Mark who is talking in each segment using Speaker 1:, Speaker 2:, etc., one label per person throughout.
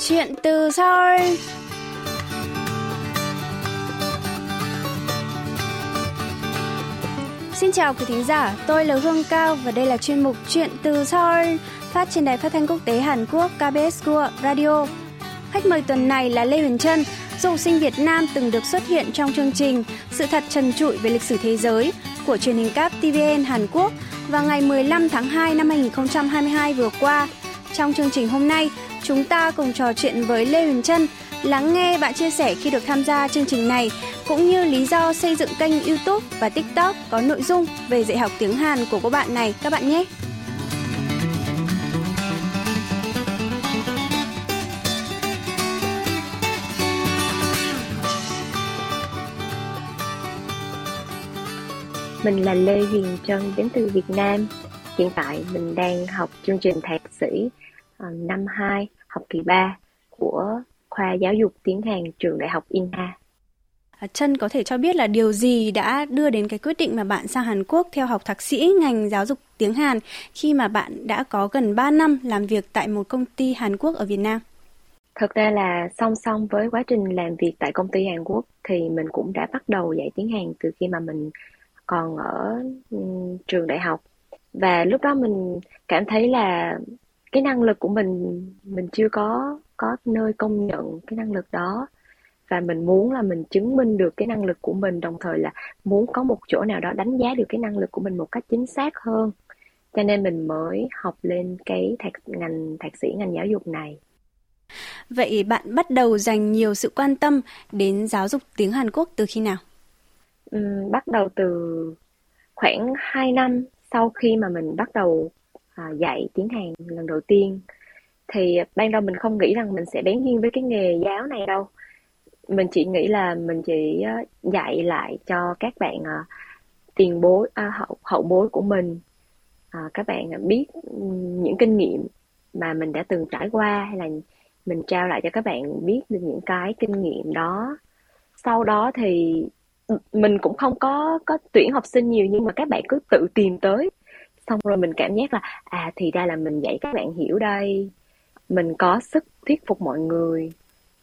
Speaker 1: Chuyện từ Seoul Xin chào quý thính giả, tôi là Hương Cao và đây là chuyên mục Chuyện từ Seoul phát trên đài phát thanh quốc tế Hàn Quốc KBS World Radio. Khách mời tuần này là Lê Huyền Trân, du học sinh Việt Nam từng được xuất hiện trong chương trình Sự thật trần trụi về lịch sử thế giới của truyền hình cáp TVN Hàn Quốc vào ngày 15 tháng 2 năm 2022 vừa qua. Trong chương trình hôm nay, chúng ta cùng trò chuyện với Lê Huyền Trân, lắng nghe bạn chia sẻ khi được tham gia chương trình này, cũng như lý do xây dựng kênh YouTube và TikTok có nội dung về dạy học tiếng Hàn của cô bạn này các bạn nhé.
Speaker 2: Mình là Lê Huyền Trân đến từ Việt Nam. Hiện tại mình đang học chương trình thạc sĩ à, năm 2, học kỳ 3 của khoa giáo dục tiếng Hàn trường Đại học Inha.
Speaker 1: À, Trân có thể cho biết là điều gì đã đưa đến cái quyết định mà bạn sang Hàn Quốc theo học thạc sĩ ngành giáo dục tiếng Hàn khi mà bạn đã có gần 3 năm làm việc tại một công ty Hàn Quốc ở Việt Nam?
Speaker 2: Thực ra là song song với quá trình làm việc tại công ty Hàn Quốc thì mình cũng đã bắt đầu dạy tiếng Hàn từ khi mà mình còn ở trường đại học và lúc đó mình cảm thấy là cái năng lực của mình mình chưa có có nơi công nhận cái năng lực đó. Và mình muốn là mình chứng minh được cái năng lực của mình đồng thời là muốn có một chỗ nào đó đánh giá được cái năng lực của mình một cách chính xác hơn. Cho nên mình mới học lên cái thạc ngành thạc sĩ ngành giáo dục này.
Speaker 1: Vậy bạn bắt đầu dành nhiều sự quan tâm đến giáo dục tiếng Hàn Quốc từ khi nào?
Speaker 2: um, bắt đầu từ khoảng 2 năm sau khi mà mình bắt đầu à, dạy tiếng Hàn lần đầu tiên. Thì ban đầu mình không nghĩ rằng mình sẽ bén duyên với cái nghề giáo này đâu. Mình chỉ nghĩ là mình chỉ dạy lại cho các bạn à, tiền bối à, hậu hậu bối của mình. À, các bạn biết những kinh nghiệm mà mình đã từng trải qua hay là mình trao lại cho các bạn biết được những cái kinh nghiệm đó. Sau đó thì mình cũng không có có tuyển học sinh nhiều nhưng mà các bạn cứ tự tìm tới xong rồi mình cảm giác là à thì ra là mình dạy các bạn hiểu đây mình có sức thuyết phục mọi người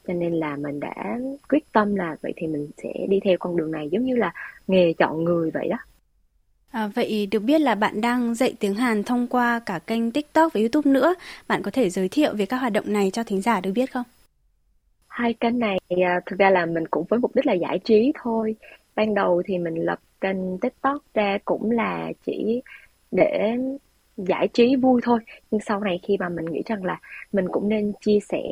Speaker 2: cho nên là mình đã quyết tâm là vậy thì mình sẽ đi theo con đường này giống như là nghề chọn người vậy đó
Speaker 1: À, vậy được biết là bạn đang dạy tiếng Hàn thông qua cả kênh TikTok và YouTube nữa. Bạn có thể giới thiệu về các hoạt động này cho thính giả được biết không?
Speaker 2: hai kênh này à, thực ra là mình cũng với mục đích là giải trí thôi ban đầu thì mình lập kênh tiktok ra cũng là chỉ để giải trí vui thôi. Nhưng sau này khi mà mình nghĩ rằng là mình cũng nên chia sẻ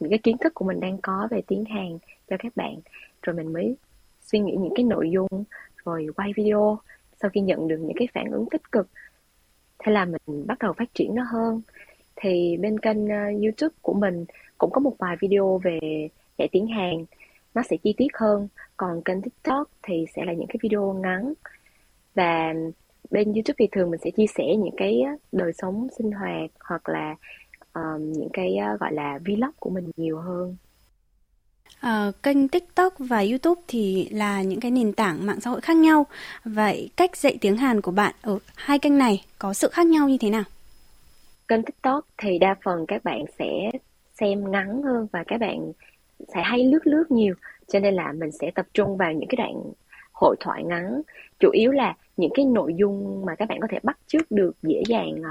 Speaker 2: những cái kiến thức của mình đang có về tiếng Hàn cho các bạn, rồi mình mới suy nghĩ những cái nội dung, rồi quay video sau khi nhận được những cái phản ứng tích cực, thế là mình bắt đầu phát triển nó hơn. Thì bên kênh ờ, YouTube của mình cũng có một vài video về dạy tiếng Hàn, nó sẽ chi tiết hơn. Còn kênh TikTok thì sẽ là những cái video ngắn và bên YouTube thì thường mình sẽ chia sẻ những cái đời sống sinh hoạt hoặc là um, những cái uh, gọi là vlog của mình nhiều hơn
Speaker 1: À, kênh TikTok và YouTube thì là những cái nền tảng mạng xã hội khác nhau. Vậy cách dạy tiếng Hàn của bạn ở hai kênh này có sự khác nhau như thế nào?
Speaker 2: Kênh TikTok thì đa phần các bạn sẽ xem ngắn hơn và các bạn sẽ hay lướt lướt nhiều cho nên là mình sẽ tập trung vào những cái đoạn hội thoại ngắn chủ yếu là những cái nội dung mà các bạn có thể bắt chước được dễ dàng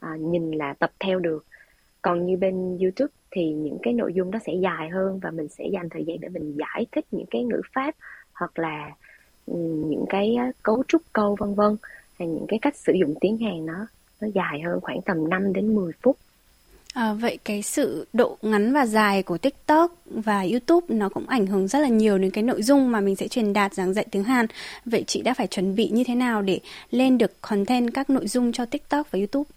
Speaker 2: à, nhìn là tập theo được. Còn như bên YouTube thì những cái nội dung đó sẽ dài hơn và mình sẽ dành thời gian để mình giải thích những cái ngữ pháp hoặc là ừ, những cái ờ, cấu trúc câu vân vân. Hay những cái cách sử dụng tiếng Hàn nó nó dài hơn khoảng tầm 5 đến 10 phút.
Speaker 1: À, vậy cái sự độ ngắn và dài của TikTok và YouTube nó cũng ảnh hưởng rất là nhiều đến cái nội dung mà mình sẽ truyền đạt giảng dạy tiếng Hàn. Vậy chị đã phải chuẩn bị như thế nào để lên được content các nội dung cho TikTok và YouTube?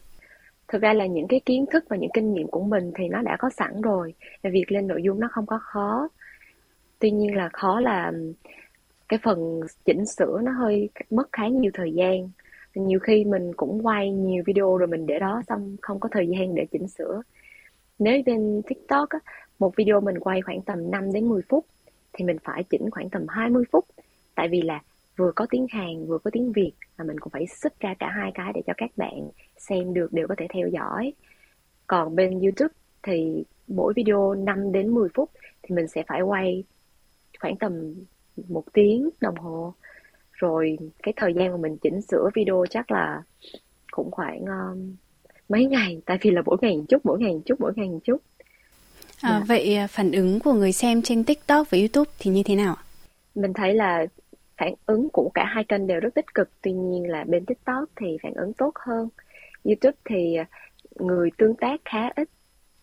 Speaker 2: Thực ra là những cái kiến thức và những kinh nghiệm của mình thì nó đã có sẵn rồi. Việc lên nội dung nó không có khó. Tuy nhiên là khó là cái phần chỉnh sửa nó hơi mất khá nhiều thời gian nhiều khi mình cũng quay nhiều video rồi mình để đó xong không có thời gian để chỉnh sửa. Nếu bên tiktok á, một video mình quay khoảng tầm 5 đến 10 phút thì mình phải chỉnh khoảng tầm 20 phút. Tại vì là vừa có tiếng Hàn vừa có tiếng Việt mà mình cũng phải xích ra cả hai cái để cho các bạn xem được đều có thể theo dõi. Còn bên YouTube thì mỗi video 5 đến 10 phút thì mình sẽ phải quay khoảng tầm một tiếng đồng hồ rồi cái thời gian mà mình chỉnh sửa video chắc là cũng khoảng um, mấy ngày. Tại vì là mỗi ngày một chút mỗi ngày một chút mỗi ngày một chút.
Speaker 1: À, dạ. vậy à, phản ứng của người xem trên tiktok và youtube thì như thế nào
Speaker 2: mình thấy là phản ứng của cả hai kênh đều rất tích cực. Tuy nhiên là bên tiktok thì phản ứng tốt hơn. Youtube thì người tương tác khá ít.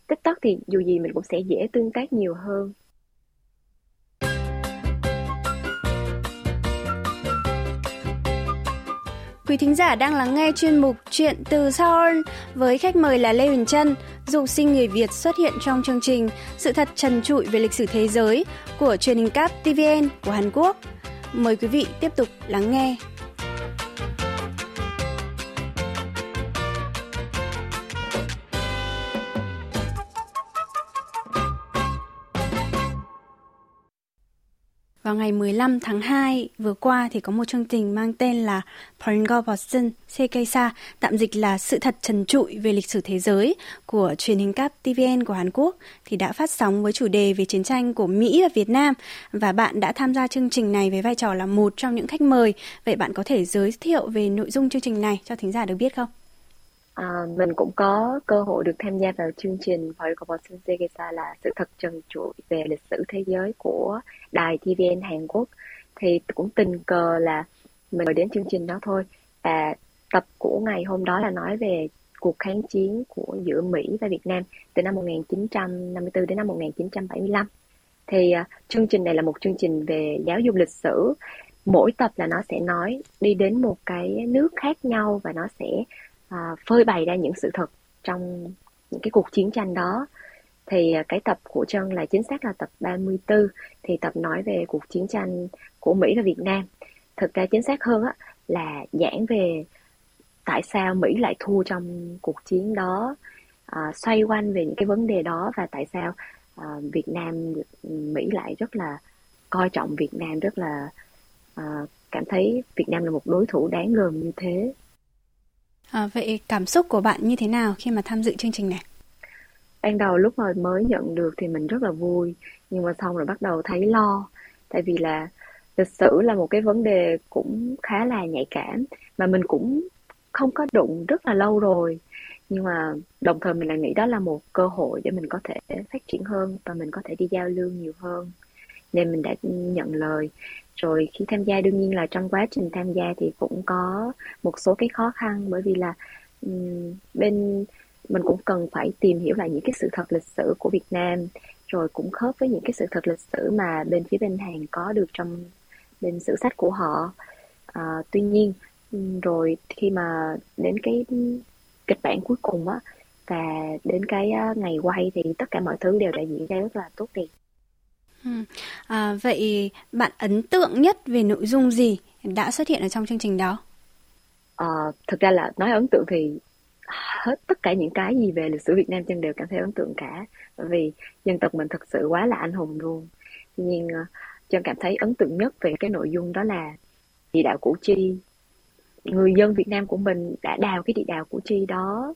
Speaker 2: Tiktok thì dù gì mình cũng sẽ dễ tương tác nhiều hơn
Speaker 1: Quý thính giả đang lắng nghe chuyên mục Chuyện từ Seoul với khách mời là Lê Huyền Trân, du sinh người Việt xuất hiện trong chương trình Sự thật trần trụi về lịch sử thế giới của truyền hình cáp TVN của Hàn Quốc. Mời quý vị tiếp tục lắng nghe. Vào ngày 15 tháng 2 vừa qua thì có một chương trình mang tên là Pongobotsun Sekeisa, tạm dịch là Sự thật trần trụi về lịch sử thế giới của truyền hình cáp TVN của Hàn Quốc thì đã phát sóng với chủ đề về chiến tranh của Mỹ và Việt Nam và bạn đã tham gia chương trình này với vai trò là một trong những khách mời. Vậy bạn có thể giới thiệu về nội dung chương trình này cho thính giả được biết không?
Speaker 2: À, mình cũng có cơ hội được tham gia vào chương trình Political Sensei là sự thật trần trụi về lịch sử thế giới của đài TVN Hàn Quốc. Thì cũng tình cờ là mình mời đến chương trình đó thôi. Và tập của ngày hôm đó là nói về cuộc kháng chiến của giữa Mỹ và Việt Nam từ năm 1954 đến năm 1975 thì uh, chương trình này là một chương trình về giáo dục lịch sử. Mỗi tập là nó sẽ nói đi đến một cái nước khác nhau và nó sẽ à, phơi bày ra những sự thật trong những cái cuộc chiến tranh đó. Thì à, cái tập của Trân là chính xác là tập 34 thì tập nói về cuộc chiến tranh của Mỹ và Việt Nam. Thực ra chính xác hơn á là giảng về tại sao Mỹ lại thua trong cuộc chiến đó à, xoay quanh về những cái vấn đề đó và tại sao à, Việt Nam Mỹ lại rất là coi trọng Việt Nam rất là à, cảm thấy Việt Nam là một đối thủ đáng gờm như thế.
Speaker 1: À, vậy cảm xúc của bạn như thế nào khi mà tham dự chương trình này?
Speaker 2: Ban đầu lúc mà mới nhận được thì mình rất là vui, nhưng mà xong rồi bắt đầu thấy lo, tại vì là lịch sử là một cái vấn đề cũng khá là nhạy cảm mà mình cũng không có đụng rất là lâu rồi. Nhưng mà đồng thời mình lại nghĩ đó là một cơ hội để mình có thể phát triển hơn và mình có thể đi giao lưu nhiều hơn nên mình đã nhận lời. Rồi khi tham gia đương nhiên là trong quá trình tham gia thì cũng có một số cái khó khăn. Bởi vì là um, bên mình cũng cần phải tìm hiểu lại những cái sự thật lịch sử của Việt Nam. Rồi cũng khớp với những cái sự thật lịch sử mà bên phía bên Hàn có được trong bên sử sách của họ. À, tuy nhiên rồi khi mà đến cái kịch bản cuối cùng á và đến cái ngày quay thì tất cả mọi thứ đều đã diễn ra rất là tốt đẹp.
Speaker 1: Ừ. À, vậy bạn ấn tượng nhất về nội dung gì đã xuất hiện ở trong chương trình đó?
Speaker 2: À, thực ra là nói ấn tượng thì hết tất cả những cái gì về lịch sử Việt Nam chân đều cảm thấy ấn tượng cả bởi vì dân tộc mình thật sự quá là anh hùng luôn tuy nhiên chân cảm thấy ấn tượng nhất về cái nội dung đó là địa đạo Củ Chi người dân Việt Nam của mình đã đào cái địa đạo Củ Chi đó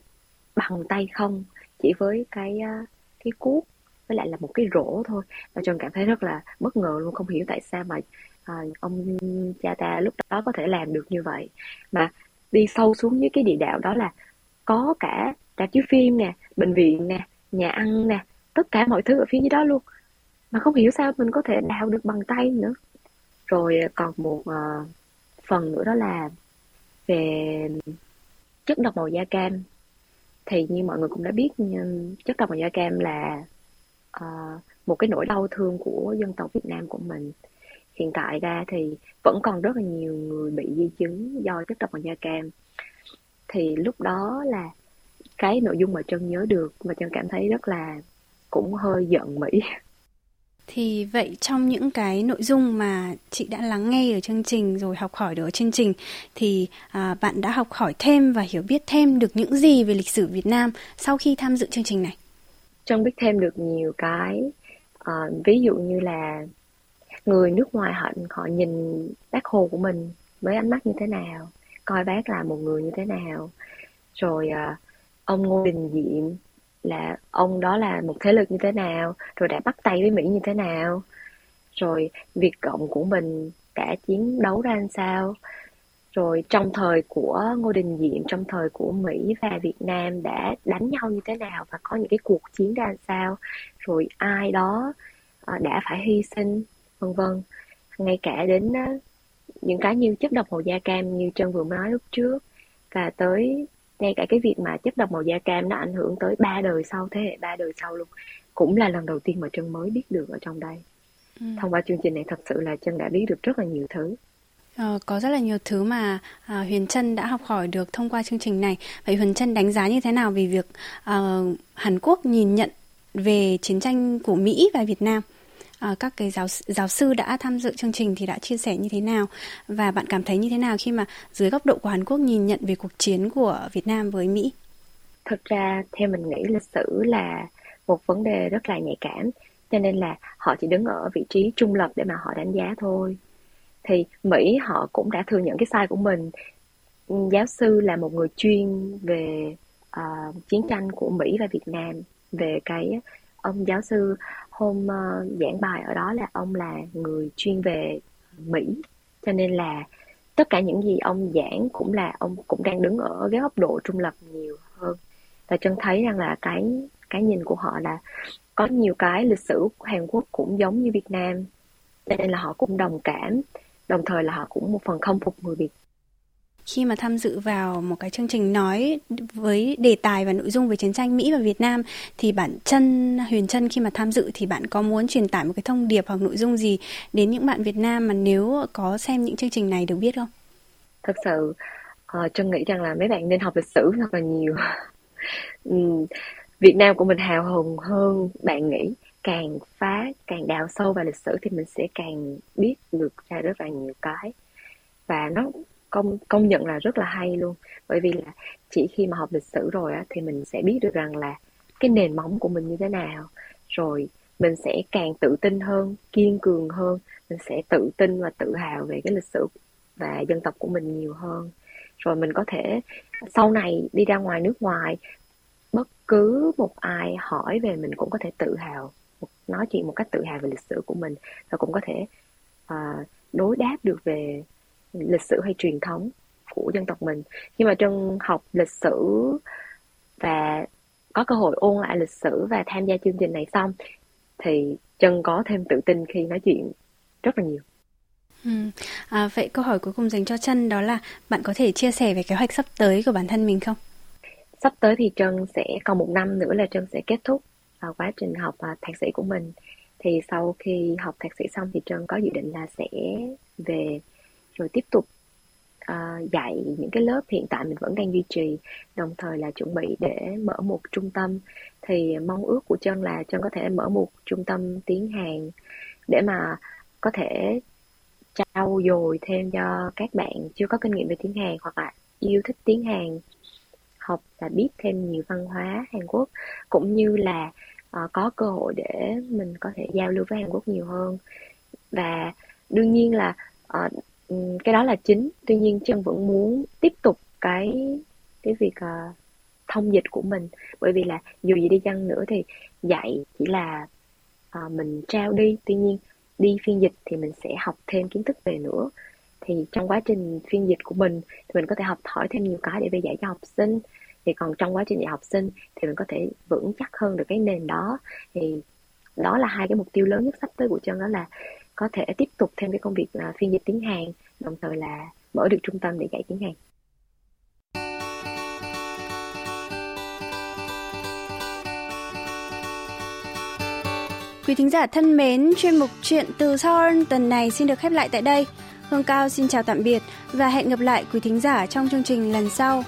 Speaker 2: bằng tay không chỉ với cái ờ, cái cuốc với lại là một cái rổ thôi. Và Trần cảm thấy rất là bất ngờ luôn không hiểu tại sao mà à, ông cha ta lúc đó có thể làm được như vậy. Mà đi sâu xuống dưới cái địa đạo đó là có cả rạp chiếu phim nè bệnh viện nè nhà ăn nè tất cả mọi thứ ở phía dưới đó luôn. Mà không hiểu sao mình có thể đào được bằng tay nữa. Rồi à, còn một uh, phần nữa đó là về chất độc màu da cam. Thì như mọi người cũng đã biết chất độc màu da cam là uh, một cái nỗi đau thương của dân tộc Việt Nam của mình. Hiện tại ra thì vẫn còn rất là nhiều người bị di chứng do chất độc màu da cam. Thì lúc đó là cái nội dung mà Trân nhớ được và Trân cảm thấy rất là cũng hơi giận Mỹ.
Speaker 1: Thì vậy trong những cái nội dung mà chị đã lắng nghe ở chương trình rồi học hỏi được ở chương trình thì à, bạn đã học hỏi thêm và hiểu biết thêm được những gì về lịch sử Việt Nam sau khi tham dự chương trình này?
Speaker 2: Trân biết thêm được nhiều cái uh, ví dụ như là người nước ngoài họ họ nhìn bác Hồ của mình với ánh mắt như thế nào coi bác là một người như thế nào. Rồi uh, ông Ngô Đình Diệm là ông đó là một thế lực như thế nào rồi đã bắt tay với mỹ như thế nào. Rồi việt cộng của mình đã chiến đấu ra làm sao rồi trong thời của Ngô Đình Diệm trong thời của Mỹ và Việt Nam đã đánh nhau như thế nào và có những cái cuộc chiến ra làm sao? Rồi ai đó ờ, đã phải hy sinh vân vân. Ngay cả đến những cái như chất độc màu da cam như Trân vừa nói lúc trước và tới ngay cả cái việc mà chất độc màu da cam nó ảnh hưởng tới ba đời sau thế hệ ba đời sau luôn. Cũng là lần đầu tiên mà Trân mới biết được ở trong đây. Ừ. thông qua chương trình này thật sự là Trân đã biết được rất là nhiều thứ
Speaker 1: Ờ, có rất là nhiều thứ mà à, Huyền Trân đã học hỏi được thông qua chương trình này. Vậy Huyền Trân đánh giá như thế nào về việc à, Hàn Quốc nhìn nhận về chiến tranh của Mỹ và Việt Nam? À, các cái giáo giáo sư đã tham dự chương trình thì đã chia sẻ như thế nào và bạn cảm thấy như thế nào khi mà dưới góc độ của Hàn Quốc nhìn nhận về cuộc chiến của Việt Nam với Mỹ?
Speaker 2: Thực ra theo mình nghĩ lịch sử là một vấn đề rất là nhạy cảm cho nên là họ chỉ đứng ở vị trí trung lập để mà họ đánh giá thôi thì Mỹ họ cũng đã thừa nhận cái sai của mình. Giáo sư là một người chuyên về uh, chiến tranh của Mỹ và Việt Nam. Về cái ông giáo sư hôm uh, giảng bài ở đó là ông là người chuyên về Mỹ. Cho nên là tất cả những gì ông giảng cũng là ông cũng đang đứng ở cái góc độ trung lập nhiều hơn. Và chân thấy rằng là cái cái nhìn của họ là có nhiều cái lịch sử của Hàn Quốc cũng giống như Việt Nam. Cho nên là họ cũng đồng cảm đồng thời là họ cũng một phần không phục người Việt
Speaker 1: khi mà tham dự vào một cái chương trình nói với đề tài và nội dung về chiến tranh Mỹ và Việt Nam thì bản chân Huyền Trân khi mà tham dự thì bạn có muốn truyền tải một cái thông điệp hoặc nội dung gì đến những bạn Việt Nam mà nếu có xem những chương trình này được biết không?
Speaker 2: Thật sự uh, Trân nghĩ rằng là mấy bạn nên học lịch sử thật là nhiều. Việt Nam của mình hào hùng hơn bạn nghĩ càng phá, càng đào sâu vào lịch sử thì mình sẽ càng biết được ra rất là nhiều cái. Và nó công công nhận là rất là hay luôn. Bởi vì là chỉ khi mà học lịch sử rồi á, thì mình sẽ biết được rằng là cái nền móng của mình như thế nào. Rồi mình sẽ càng tự tin hơn, kiên cường hơn. Mình sẽ tự tin và tự hào về cái lịch sử và dân tộc của mình nhiều hơn. Rồi mình có thể sau này đi ra ngoài nước ngoài, bất cứ một ai hỏi về mình cũng có thể tự hào nói chuyện một cách tự hào về lịch sử của mình và cũng có thể uh, đối đáp được về lịch sử hay truyền thống của dân tộc mình khi mà trân học lịch sử và có cơ hội ôn lại lịch sử và tham gia chương trình này xong thì trân có thêm tự tin khi nói chuyện rất là nhiều
Speaker 1: Ừ. À, vậy câu hỏi cuối cùng dành cho Trân đó là bạn có thể chia sẻ về kế hoạch sắp tới của bản thân mình không?
Speaker 2: Sắp tới thì Trân sẽ còn một năm nữa là Trân sẽ kết thúc uh, quá trình học uh, thạc sĩ của mình. Thì sau khi học thạc sĩ xong thì Trân có dự định là sẽ về rồi tiếp tục uh, dạy những cái lớp hiện tại mình vẫn đang duy trì đồng thời là chuẩn bị để mở một trung tâm thì mong ước của trân là trân có thể mở một trung tâm tiếng hàn để mà có thể trao dồi thêm cho các bạn chưa có kinh nghiệm về tiếng hàn hoặc là yêu thích tiếng hàn học và biết thêm nhiều văn hóa hàn quốc cũng như là uh, có cơ hội để mình có thể giao lưu với hàn quốc nhiều hơn. Và đương nhiên là uh, cái đó là chính. Tuy nhiên chân vẫn muốn tiếp tục cái cái việc uh, thông dịch của mình. Bởi vì là dù gì đi chăng nữa thì dạy chỉ là uh, mình trao đi. Tuy nhiên đi phiên dịch thì mình sẽ học thêm kiến thức về nữa. Thì trong quá trình phiên dịch của mình thì mình có thể học hỏi thêm nhiều cái để về dạy cho học sinh thì còn trong quá trình dạy học sinh thì mình có thể vững chắc hơn được cái nền đó thì đó là hai cái mục tiêu lớn nhất sắp tới của chân đó là có thể tiếp tục thêm cái công việc uh, phiên dịch tiếng Hàn đồng thời là mở được trung tâm để dạy tiếng Hàn.
Speaker 1: Quý thính giả thân mến, chuyên mục Chuyện từ Seoul tuần này xin được khép lại tại đây. Hương Cao xin chào tạm biệt và hẹn gặp lại quý thính giả trong chương trình lần sau.